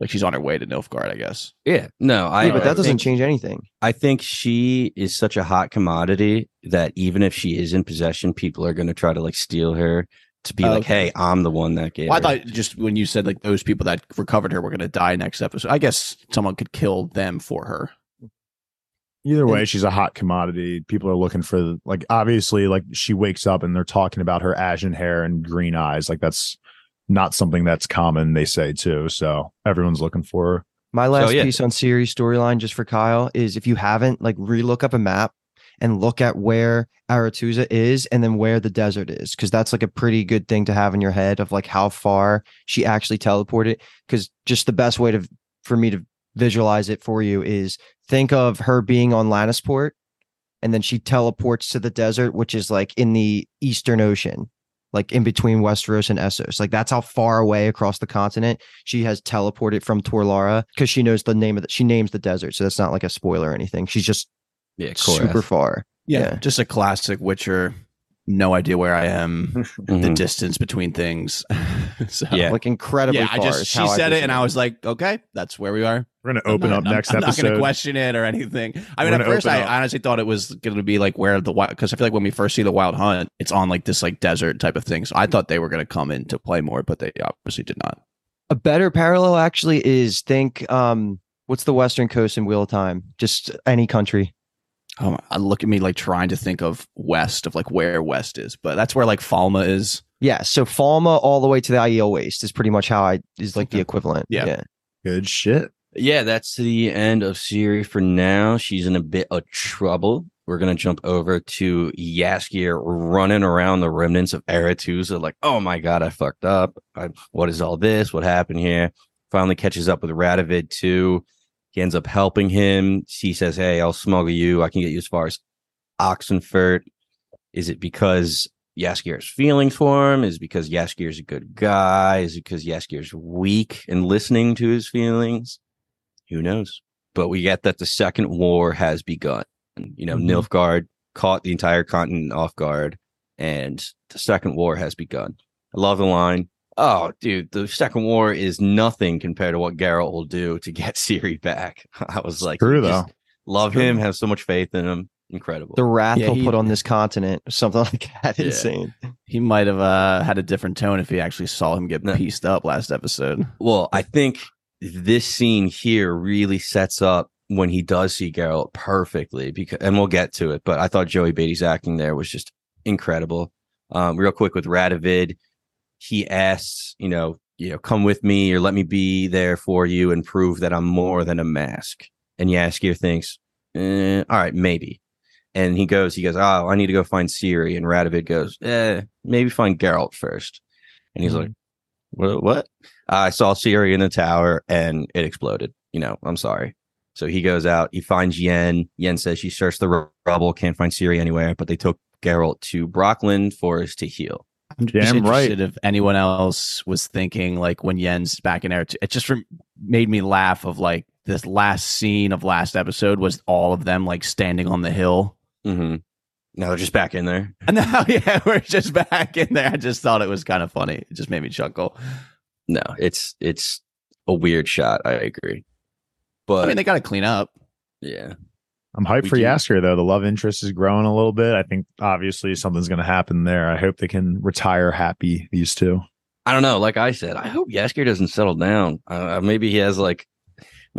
like she's on her way to Nilfgaard, I guess. Yeah, no, I. yeah, but I that doesn't think- change anything. I think she is such a hot commodity that even if she is in possession, people are going to try to like steal her to be like, Okay. "Hey, I'm the one that gave." Well, I her." thought just when you said like those people that recovered her were going to die next episode, I guess someone could kill them for her. either way she's a hot commodity people are looking for like obviously like she wakes up and they're talking about her ashen hair and green eyes like that's not something that's common they say too so everyone's looking for My last yeah. piece on Ciri's storyline, just for Kyle, is if you haven't, like, relook up a map and look at where Aretuza is and then where the desert is, because that's like a pretty good thing to have in your head of like how far she actually teleported. Because just the best way to for me to visualize it for you is think of her being on Lannisport, and then she teleports to the desert, which is like in the Eastern Ocean, like in between Westeros and Essos. Like that's how far away across the continent she has teleported from Tor Lara because she knows the name of the she names the desert. So that's not like a spoiler or anything. She's just yeah, super Korath. far. Yeah. just a classic Witcher. No idea where I am. the Mhm. distance between things. so, Yeah. Like incredibly yeah. I far. just she said it, vision and I was like, okay, that's where we are. we're gonna open not- up I'm- next I'm, not going to episode question it or anything. I We're mean, at first, I up. honestly thought it was going to be like where the wild because I feel like when we first see the Wild Hunt, it's on like this like desert type of thing. So I thought they were going to come into play more, but they obviously did not. a better parallel actually is think um what's the western coast in Wheel of Time? Just any country. Oh, I look at me like trying to think of west of like where west is, but that's where like Falme is. Yeah, so Falme all the way to the Aiel waste is pretty much how I is like the Okay. equivalent. Yeah. Good shit. Yeah, that's the end of Ciri for now. She's in a bit of trouble. We're gonna jump over to Jaskier running around the remnants of Aretuza, like, oh my god, I fucked up. I, what is all this? What happened here? Finally catches up with Radovid too. He ends up helping him. He says, Hey, I'll smuggle you. I can get you as far as Oxenfurt. Is it because Jaskier has feelings for him? Is it because Jaskier's a good guy? Is it because Jaskier's weak and listening to his feelings? Who knows? But we get that the second war has begun. You know, Mhm. Nilfgaard caught the entire continent off guard, and the second war has begun. I love the line. Oh, dude, the second war is nothing compared to what Geralt will do to get Ciri back. I was like, True though. Love True. him, have so much faith in him. Incredible. The wrath Yeah, he'll he- put on this continent, something like that. Yeah. Insane. He might have uh, had a different tone if he actually saw him get No. pieced up last episode. Well, I think this scene here really sets up when he does see Geralt perfectly because and we'll get to it, but I thought Joey Batey's acting there was just incredible. Um, real quick with Radovid, he asks, you know, you know, come with me or let me be there for you and prove that I'm more than a mask. And Jaskier thinks, eh, all right, maybe. And he goes, he goes, oh, I need to go find Ciri. And Radovid goes, eh, maybe find Geralt first. And he's like, what? what? I saw Ciri in the tower and it exploded. You know, I'm sorry. So he goes out, he finds Yen. Yen says she searched the rubble, can't find Ciri anywhere, but they took Geralt to Brokilon Forest to heal. I'm just Damn right. interested if anyone else was thinking like when Yen's back in air. It just rem- made me laugh of like this last scene of last episode was all of them like standing on the hill. Mm-hmm. Now they're just back in there. And now, yeah, we're just back in there. I just thought it was kind of funny. It just made me chuckle. No, it's it's a weird shot. I agree, but I mean, they got to clean up. yeah, I'm hyped We for do- Jaskier though. The love interest is growing a little bit. I think obviously something's going to happen there. I hope they can retire happy. These two. I don't know. Like I said, I hope Jaskier doesn't settle down. Uh, maybe he has like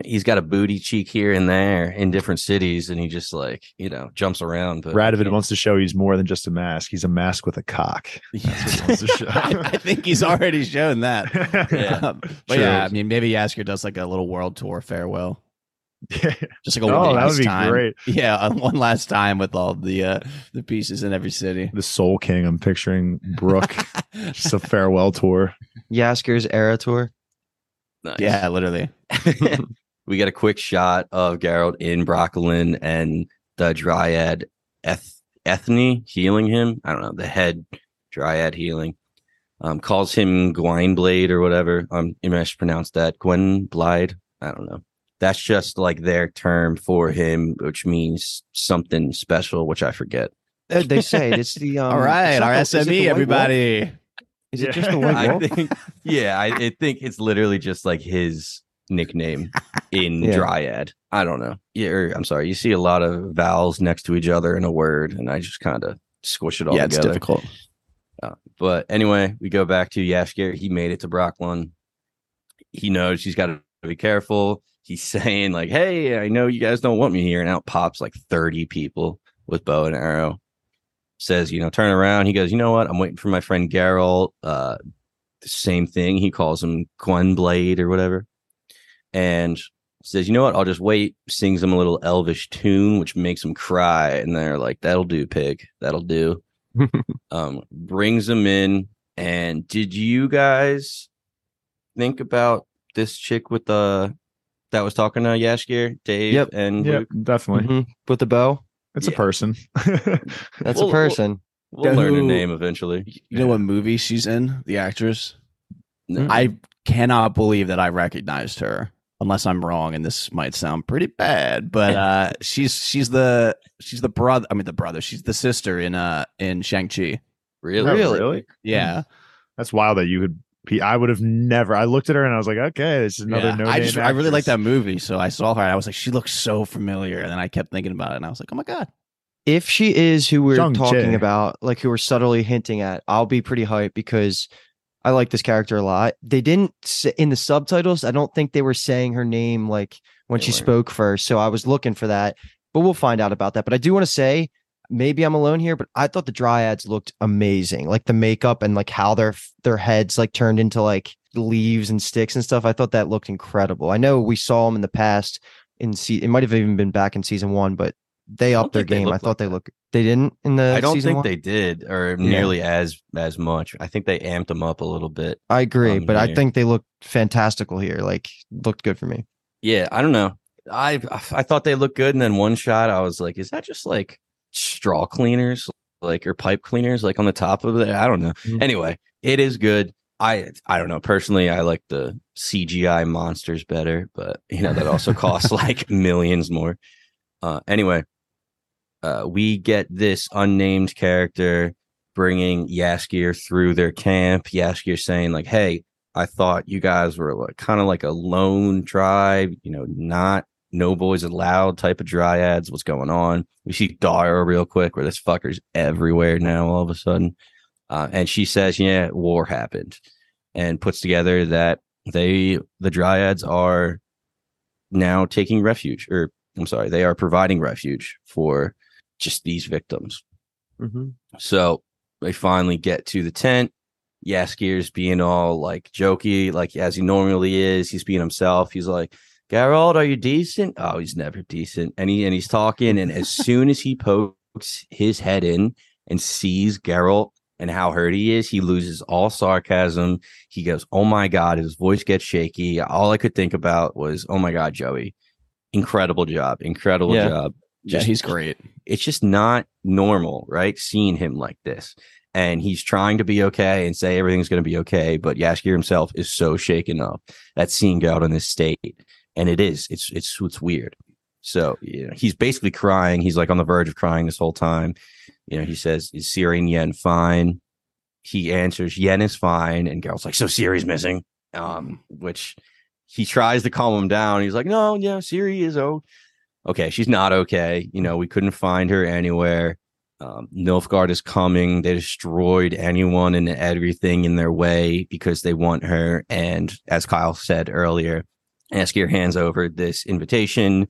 he's got a booty cheek here and there in different cities, and he just like you know jumps around. But Radovid wants to show he's more than just a mask. He's a mask with a cock. That's what he wants to show. I, I think he's already shown that. Yeah. Um, but True. yeah, I mean, maybe Jaskier does like a little world tour farewell, just like a Oh, one that last would be time. great. Yeah, one last time with all the uh, the pieces in every city. the Soul King. I'm picturing Brooke. just a farewell tour. Jaskier's era tour. Nice. yeah, literally. we get a quick shot of Geralt in Brokilon and the Dryad Eth- Eithné healing him. I don't know, the head Dryad healing. Um, calls him Gwynbleidd or whatever. I'm um, you mispronounced that. Gwynbleidd. I don't know. That's just like their term for him, which means something special, which I forget. Uh, They say it's the um, all right, our the- is it SME, White Wolf? everybody. Is it just the white I think, yeah, I, I think it's literally just like his nickname in Yeah. Dryad. I don't know. Yeah, or, I'm sorry. You see a lot of vowels next to each other in a word, and I just kind of squish it all Yeah, it's together. difficult. But anyway, we go back to Jaskier. He made it to Brokilon. He knows he's got to be careful. He's saying like, "Hey, I know you guys don't want me here," and out pops like 30 people with bow and arrow. Says, you know, turn around. He goes, you know what? I'm waiting for my friend Geralt. Uh, the same thing. He calls him Gwynbleidd or whatever, and says, you know what? I'll just wait. Sings him a little elvish tune, which makes him cry. And they're like, "That'll do, pig. That'll do." um, brings him in. And did you guys think about this chick with the that was talking to Jaskier, Dave, Yep. and Yeah, Luke? definitely. Mhm. With the bow. It's a person. That's Well, a person. We'll learn her Who- name eventually. You know what movie she's in? The actress. No. I cannot believe that I recognized her. Unless I'm wrong, and this might sound pretty bad, but uh, she's she's the she's the brother. I mean, the brother. She's the sister in uh in Shang Chi. really? Oh, Really? really? Yeah, That's wild that you could. Be, I would have never. I looked at her and I was like, okay, this is another Yeah. no I name. just I really like that movie, so I saw her. and I was like, she looks so familiar, and then I kept thinking about it, and I was like, oh my god, If she is who we're Zhang talking Jie. about, like who we're subtly hinting at, I'll be pretty hyped because I like this character a lot. They didn't in the subtitles. I don't think they were saying her name like when They she weren't. spoke first. So I was looking for that. but we'll find out about that. But I do want to say, maybe I'm alone here, but I thought the dryads looked amazing. Like the makeup and like how their their heads like turned into like leaves and sticks and stuff. I thought that looked incredible. I know we saw them in the past in se- it might have even been back in season one, but they upped their game. I thought like they that. look they didn't in the I don't think one? they did or Yeah. nearly as as much. I think they amped them up a little bit. I agree, but I think they looked fantastical here. Like looked good for me. Yeah, I don't know. I I thought they looked good, and then one shot, I was like, "Is that just like straw cleaners, like or pipe cleaners, like on the top of it?" I don't know. Mhm. Anyway, it is good. I I don't know. Personally, I like the CGI monsters better, but you know that also costs like millions more. Uh, anyway, uh, we get this unnamed character bringing Jaskier through their camp. Jaskier saying like, "Hey, I thought you guys were like kind of like a lone tribe, you know, not no boys allowed type of dryads. What's going on? We see Dara real quick, where this fucker's everywhere now all of a sudden. Uh, and she says, Yeah, war happened, and puts together that they, the dryads, are now taking refuge, or I'm sorry, they are providing refuge for just these victims. Mm-hmm. So they finally get to the tent. Jaskier's being all like jokey, like as he normally is. He's being himself. He's like, Geralt, are you decent? Oh, he's never decent. And he and he's talking, and as soon as he pokes his head in and sees Geralt and how hurt he is, he loses all sarcasm. He goes, Oh my god, his voice gets shaky. All I could think about was, Oh my god, Joey. Incredible job. Incredible Yeah. job. Yeah, he's great. it's just not normal, right? Seeing him like this. And he's trying to be okay and say everything's going to be okay. But Jaskier himself is so shaken up that seeing out in this state. And it is, it's, it's, it's weird. So, you know, he's basically crying. He's like on the verge of crying this whole time. You know, he says, Is Ciri and Yen fine? He answers, Yen is fine. And Geralt's like, So Ciri's missing. Um, which he tries to calm him down. He's like, No, yeah, Siri is oh okay, she's not okay. You know, we couldn't find her anywhere. Um, Nilfgaard is coming. They destroyed anyone and everything in their way because they want her. And as Kyle said earlier, Jaskier hands over this invitation,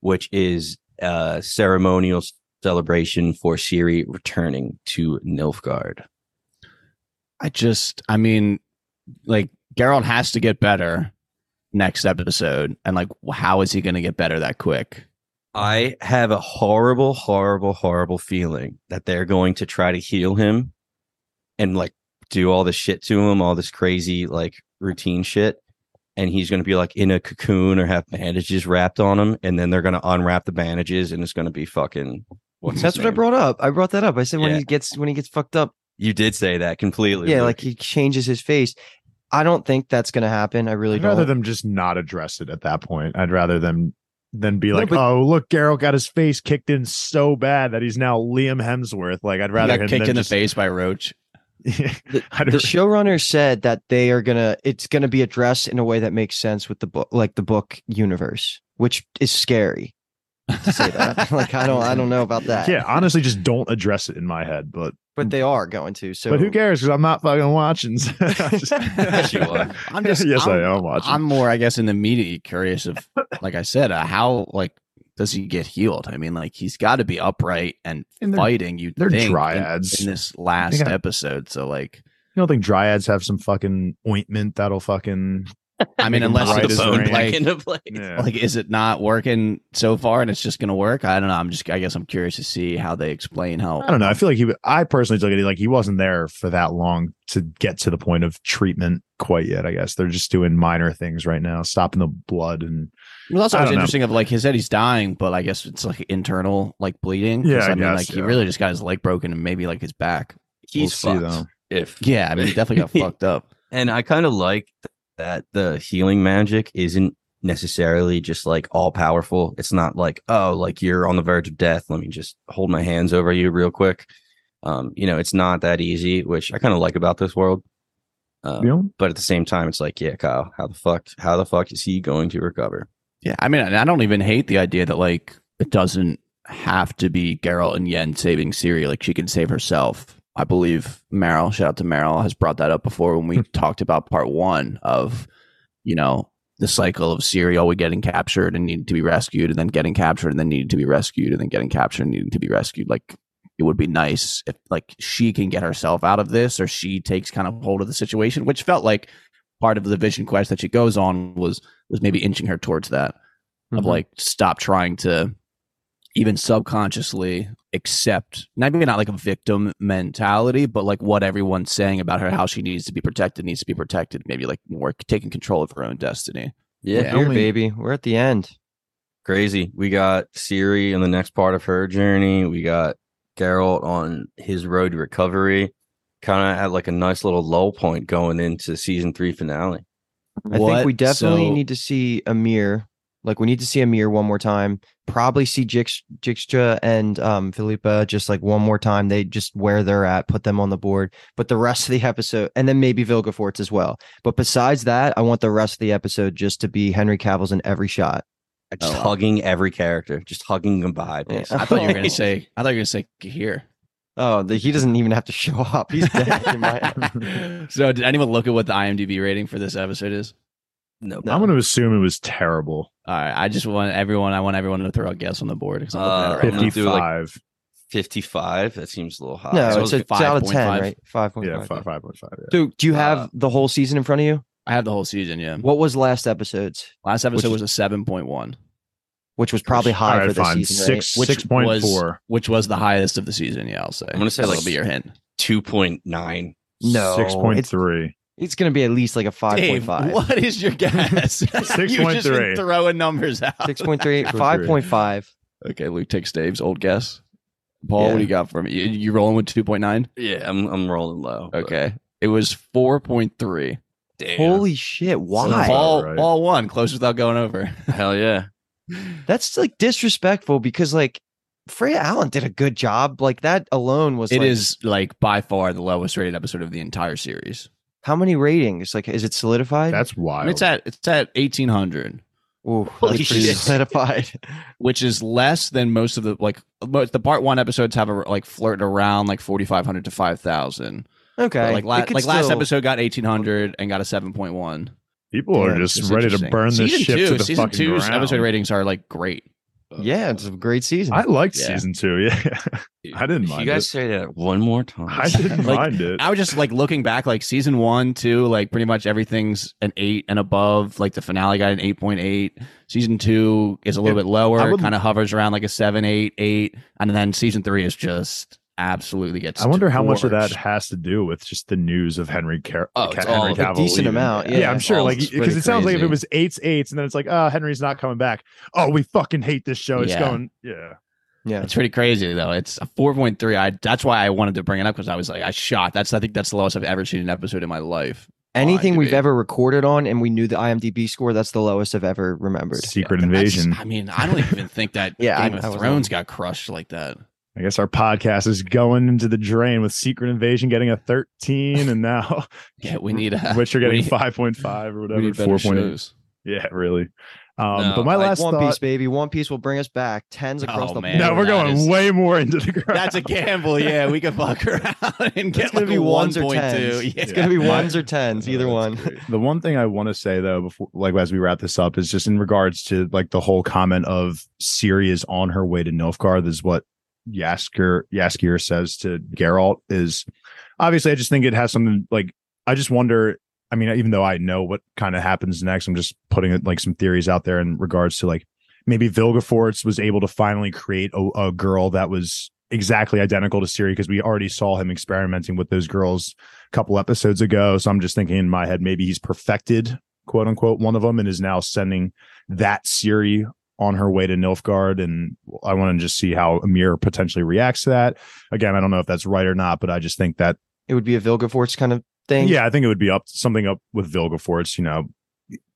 which is a ceremonial celebration for Ciri returning to Nilfgaard. I just, I mean, like Geralt has to get better next episode, and like, how is he going to get better that quick? I have a horrible, horrible, horrible feeling that they're going to try to heal him and like do all this shit to him, all this crazy like routine shit. And he's going to be like in a cocoon or have bandages wrapped on him. And then they're going to unwrap the bandages and it's going to be fucking. What's That's what I brought up. I brought that up. I said when he gets when he gets fucked up, You did say that completely. yeah, like he changes his face. I don't think that's gonna happen. I really I'd don't. rather them just not address it at that point. I'd rather them than be No, like, but- "Oh, look, Geralt got his face kicked in so bad that he's now Liam Hemsworth." Like, I'd He rather got him kicked than in the face by Roach. The, the showrunner said that they are gonna it's gonna be addressed in a way that makes sense with the book like the book universe which is scary to say that like i don't i don't know about that yeah, honestly, just don't address it in my head. But but they are going to so but who cares? Because I'm not fucking watching. so I'm just- Yes, you are. I'm just, yes, I'm, I am watching. I'm more, I guess, in the media curious of, like I said, uh, how like does he get healed? I mean, like he's got to be upright and And they're- fighting. You they're think dryads. in, this last got- episode. So, like, you don't think dryads have some fucking ointment that'll fucking? I mean, unless right it's bone rain. back like, into place. Yeah. like, is it not working so far, and it's just going to work? I don't know. I'm just, I guess, I'm curious to see how they explain how. I don't know. I feel like he. I personally took it like he wasn't there for that long to get to the point of treatment quite yet. I guess they're just doing minor things right now, stopping the blood and It was also I was don't know. interesting of like he said he's dying, but I guess it's like internal like bleeding. Yeah, I I, mean, guess, like he really just got his leg broken and maybe like his back. He's We'll see, fucked. though. If Yeah, I mean, he definitely got fucked up. And I kind of like that the healing magic isn't necessarily just like all powerful. It's not like, oh, like you're on the verge of death. Let me just hold my hands over you real quick. Um, you know, it's not that easy, which I kind of like about this world. You know. But at the same time, it's like, yeah, Kyle, how the fuck, how the fuck is he going to recover? Yeah, I mean, I don't even hate the idea that like it doesn't have to be Geralt and Yen saving Ciri. Like she can save herself. I believe Meryl, shout out to Meryl, has brought that up before when we hmm. talked about part one of, you know, the cycle of Serial we getting captured and needing to be rescued, and then getting captured and then needing to be rescued, and then getting captured and needing to be rescued. Like it would be nice if like she can get herself out of this, or she takes kind of hold of the situation, which felt like part of the vision quest that she goes on was was maybe inching her towards that of Mhm. like stop trying to even subconsciously accept not maybe not like a victim mentality but like what everyone's saying about her how she needs to be protected needs to be protected maybe like more taking control of her own destiny Yeah, Here, only- baby. We're at the end. crazy. We got Ciri in the next part of her journey. We got Geralt on his road to recovery. Kind of at like a nice little low point going into season three finale. I think we definitely So- need to see Emhyr. Like we need to see Emhyr one more time. Probably see Jix, Dijkstra and um Philippa just like one more time. They just where they're at, put them on the board. But the rest of the episode, and then maybe Vilgefortz as well. But besides that, I want the rest of the episode just to be Henry Cavill's in every shot. Just Oh, wow. hugging every character, just hugging them by. Yeah. i thought you were gonna say i thought you were gonna say here Oh, the, he doesn't even have to show up. He's dead. my- so did anyone look at what the imdb rating for this episode is No, No. I'm going to assume it was terrible. all right i just want everyone i want everyone to throw a guess on the board. I'm looking at it Uh, right now. I'm gonna do, like, 55. 55. That seems a little high. no, so it's, it a, was it's out of 5.5. ten, right? Five point yeah, five. five, 5.5. Yeah. So, do you have Uh, the whole season in front of you? i have the whole season yeah What was last episode's? last episode Which- was a 7.1 Which was probably high All right, for this fine. season, right? Six, Which 6.4. which was the highest of the season. Yeah, I'll say. I'm gonna say, that'll like, be your hint. 2.9. No, 6.3. it's going to be at least like a five point Dave, five. what is your guess? you just been 6.3. throwing numbers out. Six point three, five point five. Okay, Luke takes Dave's old guess. Paul, what do you got for me? You, you rolling with two point nine? Yeah, I'm I'm rolling low. but Okay, it was four point three. Damn. Holy shit! Why? Sounds Paul, right. Paul won, close without going over. hell yeah. That's like disrespectful because like Freya Allan did a good job. Like that alone was. It like, is like by far the lowest rated episode of the entire series. how many ratings? Like, is it solidified? That's I wild. it's at it's at eighteen hundred. Ooh, Holy shit. solidified. which is less than most of the like most, the part one episodes have a like flirting around like 4500 to 5000 Okay, like la- it could like last episode got 1800 and got a 7.1 People are just ready to burn this season ship two to the season fucking two's ground. episode ratings are like great Yeah, it's a great season. I liked Yeah. season two. Yeah, I didn't mind You guys it. say that one more time. I didn't Like, mind it. i was just like looking back like season one two like pretty much everything's an 8 and above like the finale got an 8.8 season two is a little Yeah, bit lower I kind of hovers around like a 7 8 8 and then season three is just absolutely gets I wonder how much of that has to do with just the news of Henry Car- Oh, Ca- it's all Henry of it. Cavill. A decent leaving. amount, Yeah, yeah. I'm sure. All Like because it sounds like if it was eights eights, and then it's like, oh, Henry's not coming back. Oh, we fucking hate this show. It's Yeah. going. Yeah. yeah, It's pretty crazy though. It's a four point three. I that's why I wanted to bring it up because I was like I shot. That's I think that's the lowest I've ever seen an episode in my life. anything we've ever recorded on, and we knew the IMDb score. That's the lowest I've ever remembered. Secret Yeah, Invasion. I mean, I don't even think that Yeah, Game I of was Thrones got crushed like that. I guess our podcast is going into the drain with Secret Invasion getting a 13, and now Yeah, we need a which are getting 5.5 or whatever, need better 4.8. Yeah, really. Um, No, but my like last One thought. Piece, baby. One Piece will bring us back. Tens across Oh, the man. no, we're going is- way more into the ground. That's a gamble. Yeah, we could fuck around and get It's gonna like be ones or 1.2. tens. Yeah. It's gonna be ones or tens, either Oh, one. that's great. the one thing I want to say though, before like as we wrap this up, is just in regards to like the whole comment of Ciri is on her way to Nilfgaard. Is what Jaskier Jaskier says to Geralt is obviously I just think it has something like I just wonder. I mean, even though I know what kind of happens next, I'm just putting like some theories out there in regards to like maybe Vilgefortz was able to finally create a, a girl that was exactly identical to Ciri because we already saw him experimenting with those girls a couple episodes ago. So I'm just thinking in my head, maybe he's perfected, quote unquote, one of them and is now sending that Ciri on her way to Nilfgaard. And I want to just see how Emhyr potentially reacts to that. Again, I don't know if that's right or not, but I just think that, It would be a Vilgefortz kind of thing. yeah, I think it would be up something up with Vilgefortz, you know,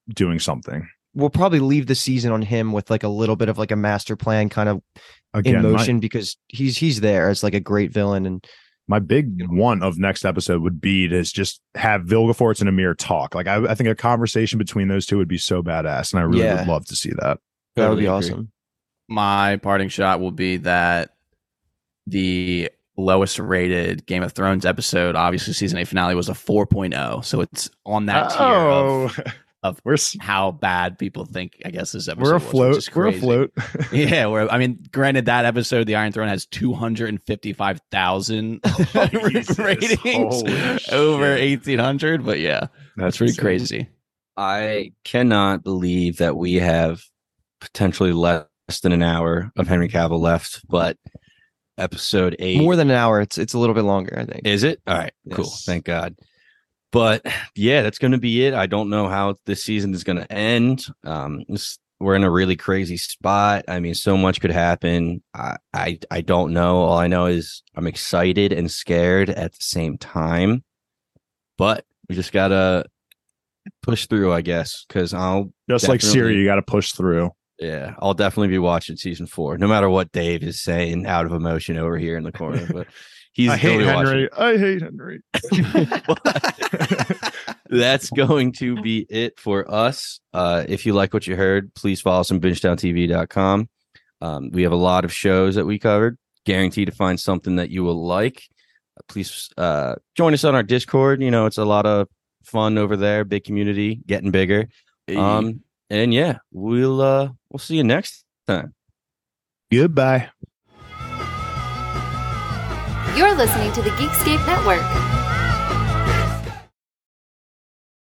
doing something. We'll probably leave the season on him with like a little bit of like a master plan kind of Again, in my- because he's he's there as like a great villain and my big one of next episode would be to just have Vilgefortz and Emhyr talk. Like I, I think a conversation between those two would be so badass, and I really Yeah. would love to see that. That would be agree. awesome. My parting shot will be that the lowest rated Game of Thrones episode, obviously season eight finale, was a 4.0. So it's on that oh. tier of, Oh, of We're how bad people think. I guess this episode we're was, afloat. which is We're crazy. afloat. Yeah, where I mean, granted, that episode, the Iron Throne, has two hundred and fifty-five thousand oh, Jesus. ratings over eighteen hundred. But yeah, that's pretty insane. crazy. I cannot believe that we have potentially less than an hour of Henry Cavill left, but episode eight More than an hour. It's it's a little bit longer, I think. is it? All right, cool. Thank God. But yeah, that's going to be it. I don't know how this season is going to end. Um, this- we're in a really crazy spot. I mean, so much could happen. I, I I don't know. All I know is I'm excited and scared at the same time. But we just gotta push through, I guess, because I'll Just like Ciri, you got to push through. Yeah, I'll definitely be watching season four, no matter what Dave is saying out of emotion over here in the corner. But he's I hate totally watching. Henry. I hate Henry. That's going to be it for us. Uh, if you like what you heard, please follow us on bingetowntv.com. Um, we have a lot of shows that we covered. Guaranteed to find something that you will like. Uh, please uh, join us on our Discord. You know, it's a lot of fun over there. Big community, getting bigger. Um, and yeah, we'll uh, we'll see you next time. Goodbye. You're listening to the Geekscape Network.